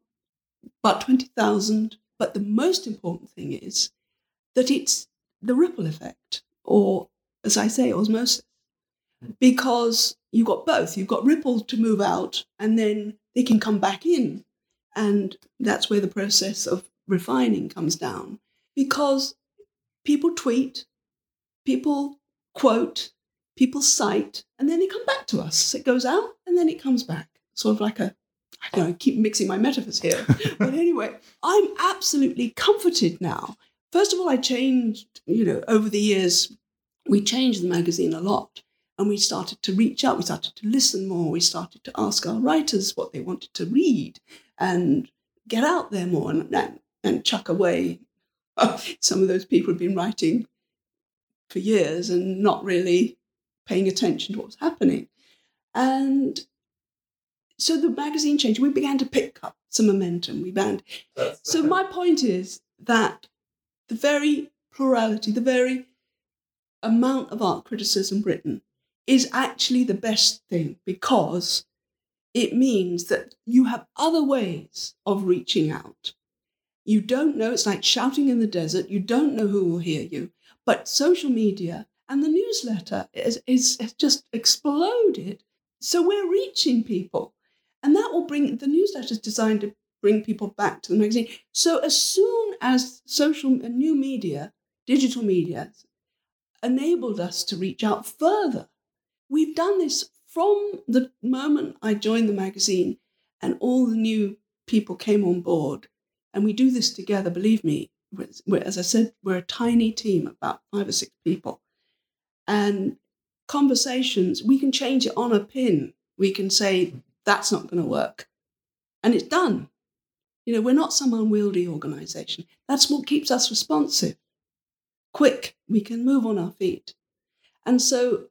about 20,000. But the most important thing is that it's the ripple effect, or as I say, osmosis, because you've got both. You've got ripple to move out, and then they can come back in. And that's where the process of refining comes down because people tweet, people quote, people cite, and then they come back to us. It goes out and then it comes back. Sort of like a, I don't know, I keep mixing my metaphors here. but anyway, I'm absolutely comforted now. First of all, I changed, you know, over the years, we changed the magazine a lot and we started to reach out, we started to listen more, we started to ask our writers what they wanted to read and get out there more and, and, and chuck away some of those people have been writing for years and not really paying attention to what's happening. And so the magazine changed. We began to pick up some momentum. We began. So my point is that the very plurality, the very amount of art criticism written is actually the best thing because it means that you have other ways of reaching out. You don't know, it's like shouting in the desert, you don't know who will hear you. But social media and the newsletter is, is, has just exploded. So we're reaching people. And that will bring the newsletter is designed to bring people back to the magazine. So as soon as social and new media, digital media, enabled us to reach out further, we've done this from the moment I joined the magazine and all the new people came on board. And we do this together, believe me. We're, as I said, we're a tiny team, about five or six people. And conversations, we can change it on a pin. We can say, that's not going to work. And it's done. You know, we're not some unwieldy organization. That's what keeps us responsive. Quick, we can move on our feet. And so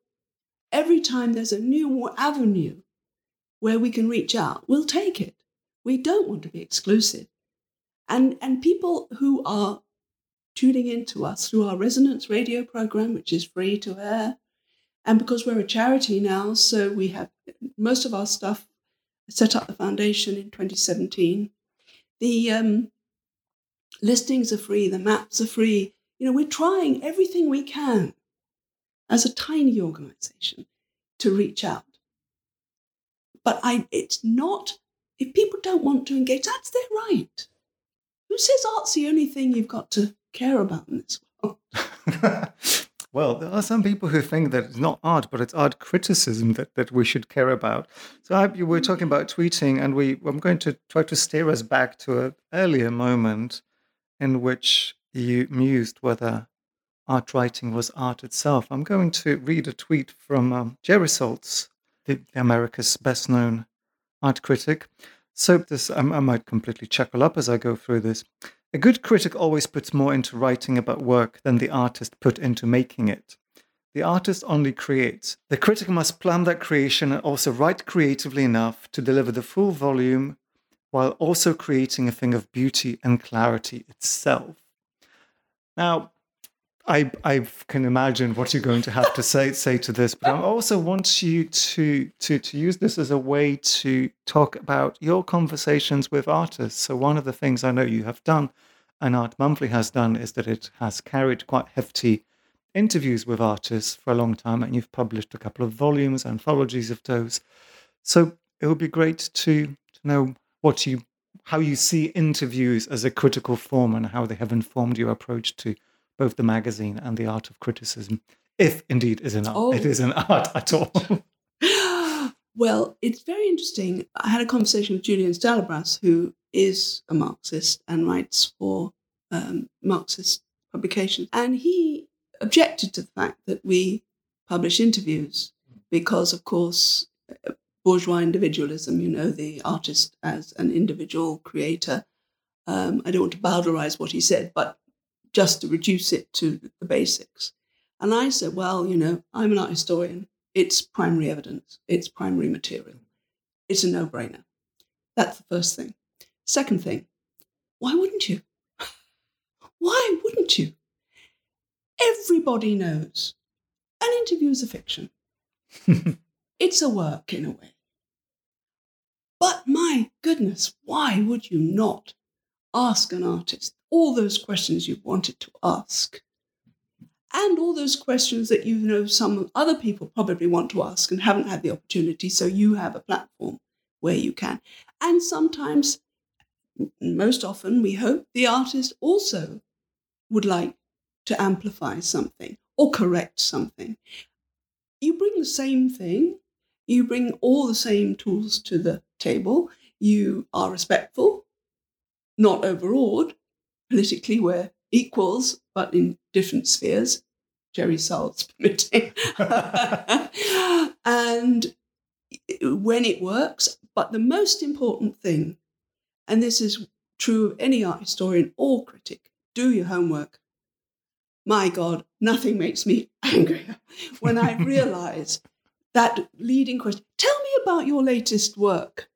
every time there's a new avenue where we can reach out, we'll take it. We don't want to be exclusive. And, and people who are tuning in to us through our Resonance radio program, which is free to air, and because we're a charity now, so we have most of our stuff set up the foundation in 2017. The um, listings are free, the maps are free. You know, we're trying everything we can as a tiny organization to reach out. But I, it's not, if people don't want to engage, that's their right. Who says art's the only thing you've got to care about in this world? well, there are some people who think that it's not art, but it's art criticism that, that we should care about. So I, we were talking about tweeting, and we I'm going to try to steer us back to an earlier moment in which you mused whether art writing was art itself. I'm going to read a tweet from um, Jerry Saltz, the, America's best known art critic. So this I, I might completely chuckle up as I go through this. A good critic always puts more into writing about work than the artist put into making it. The artist only creates. The critic must plan that creation and also write creatively enough to deliver the full volume while also creating a thing of beauty and clarity itself. Now, I I can imagine what you're going to have to say say to this, but I also want you to to to use this as a way to talk about your conversations with artists. So one of the things I know you have done, and Art Monthly has done, is that it has carried quite hefty interviews with artists for a long time, and you've published a couple of volumes, anthologies of those. So it would be great to to know what you how you see interviews as a critical form and how they have informed your approach to both the magazine and the art of criticism, if indeed is an art, oh. it is an art at all. well, it's very interesting. I had a conversation with Julian Stallabrass, who is a Marxist and writes for um, Marxist publications, and he objected to the fact that we publish interviews because, of course, bourgeois individualism, you know, the artist as an individual creator. Um, I don't want to bowdlerize what he said, but just to reduce it to the basics. And I said, well, you know, I'm an art historian. It's primary evidence, it's primary material. It's a no brainer. That's the first thing. Second thing, why wouldn't you? Why wouldn't you? Everybody knows an interview is a fiction. it's a work in a way. But my goodness, why would you not ask an artist all those questions you wanted to ask. and all those questions that you know some other people probably want to ask and haven't had the opportunity. So you have a platform where you can. And sometimes, most often, we hope the artist also would like to amplify something or correct something. You bring the same thing, you bring all the same tools to the table, you are respectful, not overawed. Politically, we're equals, but in different spheres, Jerry Saltz permitting. and when it works, but the most important thing, and this is true of any art historian or critic, do your homework. My God, nothing makes me angrier when I realize that leading question. Tell me about your latest work.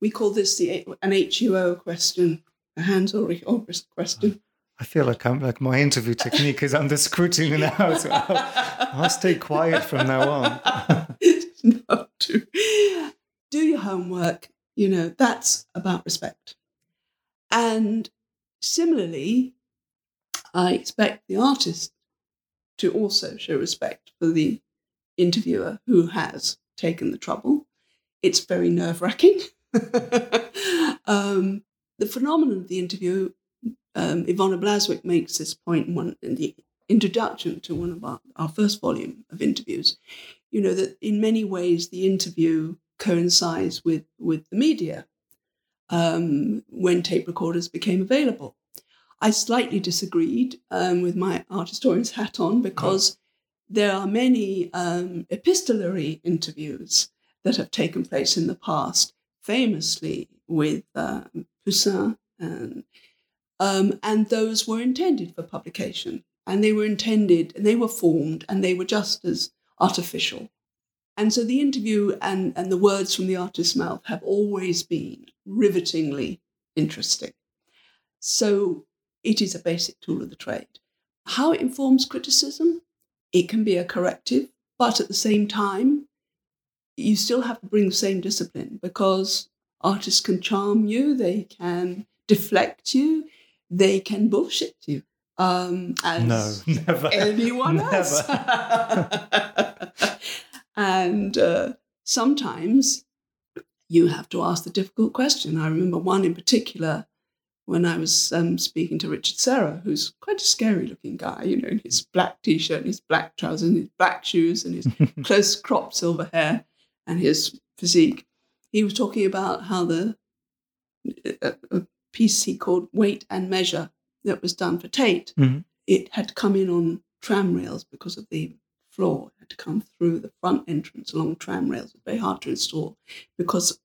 We call this the an HUO question, Hans Ulrich Obrist question. I feel like I'm like my interview technique is under scrutiny now. So I'll, I'll stay quiet from now on. no, do, do your homework. You know, that's about respect. And similarly, I expect the artist to also show respect for the interviewer who has taken the trouble. It's very nerve wracking. um, the phenomenon of the interview um, Iwona Blazwick makes this point in, one, in the introduction to one of our, our first volume of interviews. You know, that in many ways the interview coincides with, with the media um, when tape recorders became available. I slightly disagreed um, with my art historian's hat on because there are many um, epistolary interviews that have taken place in the past, famously with uh, Poussin and um, and those were intended for publication. And they were intended, and they were formed, and they were just as artificial. And so the interview and, and the words from the artist's mouth have always been rivetingly interesting. So it is a basic tool of the trade. How it informs criticism? It can be a corrective, but at the same time, you still have to bring the same discipline because artists can charm you, they can deflect you, they can bullshit you um, as no, never, anyone never. else. and uh, sometimes you have to ask the difficult question. I remember one in particular when I was um, speaking to Richard Serra, who's quite a scary looking guy, you know, in his black t shirt and his black trousers and his black shoes and his close cropped silver hair and his physique. He was talking about how the uh, uh piece he called Weight and Measure that was done for Tate, mm-hmm. it had come in on tram rails because of the floor. It had to come through the front entrance along tram rails. It was very hard to install because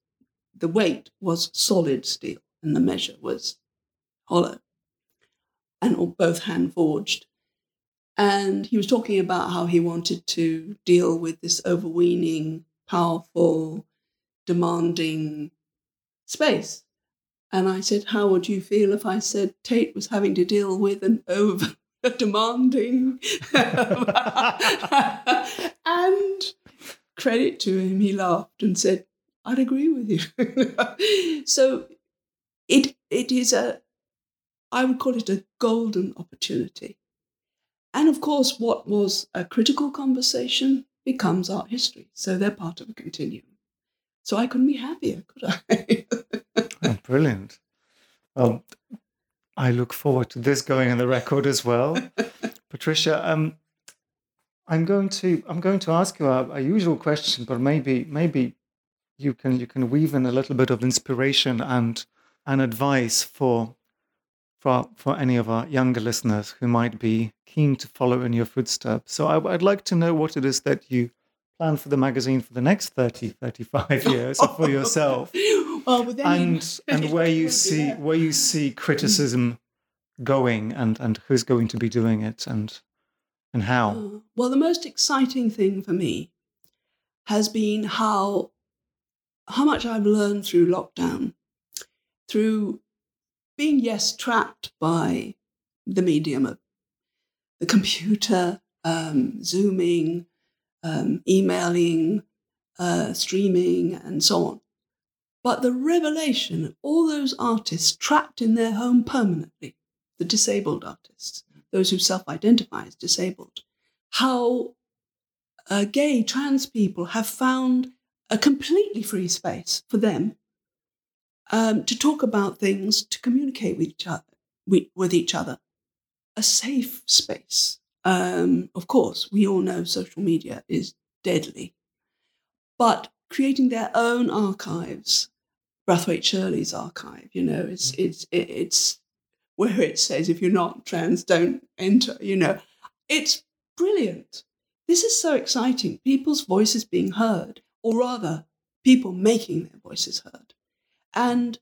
the weight was solid steel and the measure was hollow and both hand forged. And he was talking about how he wanted to deal with this overweening, powerful, demanding space and I said, How would you feel if I said Tate was having to deal with an over demanding? and credit to him, he laughed and said, I'd agree with you. so it it is a I would call it a golden opportunity. And of course, what was a critical conversation becomes art history. So they're part of a continuum. So I couldn't be happier, could I? oh, brilliant. Well, I look forward to this going in the record as well. Patricia, um, I'm going to I'm going to ask you a, a, usual question, but maybe maybe you can you can weave in a little bit of inspiration and and advice for for for any of our younger listeners who might be keen to follow in your footsteps. So I, would like to know what it is that you plan for the magazine for the next 30 35 years for yourself. Well, and and where you see where you see criticism going and and who's going to be doing it and and how. Uh, well the most exciting thing for me has been how how much i've learned through lockdown through being yes trapped by the medium of the computer um, zooming um, emailing, uh, streaming, and so on. But the revelation of all those artists trapped in their home permanently, the disabled artists, those who self identify as disabled, how uh, gay, trans people have found a completely free space for them um, to talk about things, to communicate with each other, with, with each other, a safe space. Um, of course, we all know social media is deadly, but creating their own archives, Brathwaite Shirley's archive, you know, it's it's it's where it says if you're not trans, don't enter. You know, it's brilliant. This is so exciting. People's voices being heard, or rather, people making their voices heard. And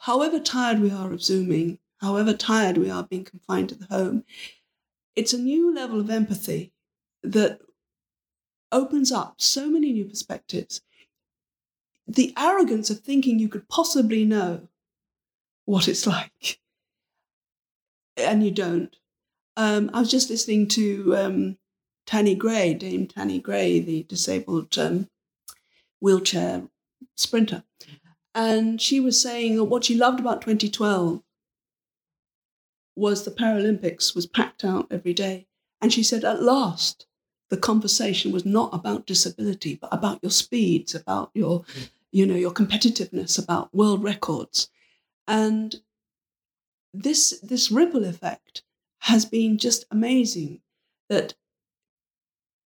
however tired we are of Zooming, however tired we are being confined to the home, it's a new level of empathy that opens up so many new perspectives. The arrogance of thinking you could possibly know what it's like, and you don't. Um, I was just listening to um, Tanni Grey, Dame Tanni Grey, the disabled um, wheelchair sprinter. And she was saying what she loved about 2012 was the Paralympics was packed out every day. And she said, at last, the conversation was not about disability, but about your speeds, about your, you know, your competitiveness, about world records. And this this ripple effect has been just amazing that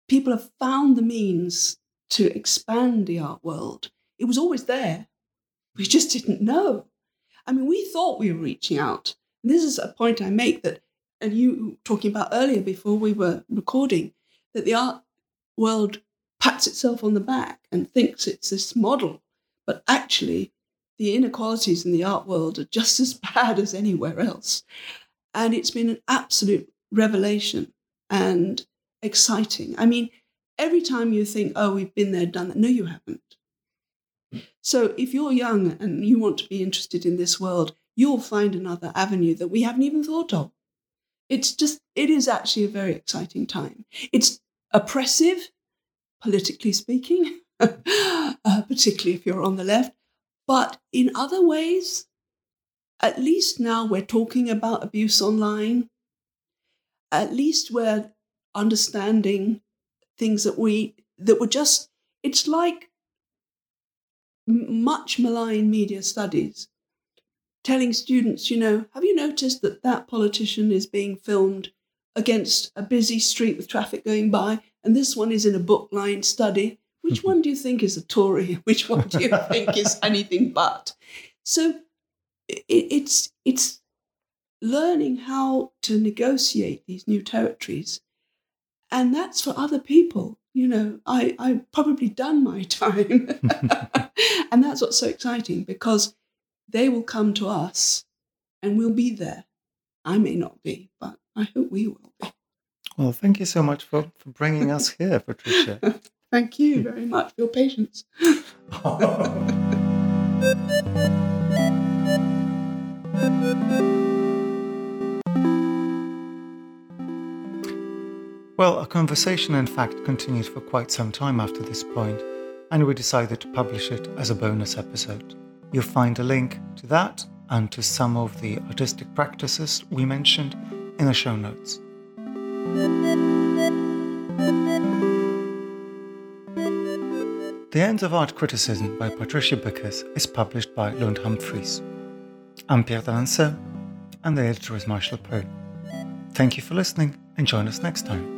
people have found the means to expand the art world. It was always there. We just didn't know. I mean, we thought we were reaching out. This is a point I make that, and you talking about earlier before we were recording, that the art world pats itself on the back and thinks it's this model. But actually, the inequalities in the art world are just as bad as anywhere else. And it's been an absolute revelation and exciting. I mean, every time you think, oh, we've been there, done that, no, you haven't. So if you're young and you want to be interested in this world, you'll find another avenue that we haven't even thought of. It's just, it is actually a very exciting time. It's oppressive, politically speaking, uh, particularly if you're on the left. But in other ways, at least now we're talking about abuse online. At least we're understanding things that we that were just it's like much malign media studies telling students you know have you noticed that that politician is being filmed against a busy street with traffic going by and this one is in a book lined study? Which one do you think is a tory? Which one do you think is anything but? So it, it's it's learning how to negotiate these new territories and that's for other people. You know i i've probably done my time. And that's what's so exciting because they will come to us and we'll be there. I may not be but i hope we will be. Well thank you so much for, for bringing us here patricia. Thank you very much for your patience. Well, our conversation, in fact, continued for quite some time after this point, and we decided to publish it as a bonus episode. You'll find a link to that and to some of the artistic practices we mentioned in the show notes. The Ends of Art Criticism by Patricia Bickers is published by Lund Humphries. I'm Pierre d'Alancaisez, and the editor is Marshall Poe. Thank you for listening, and join us next time.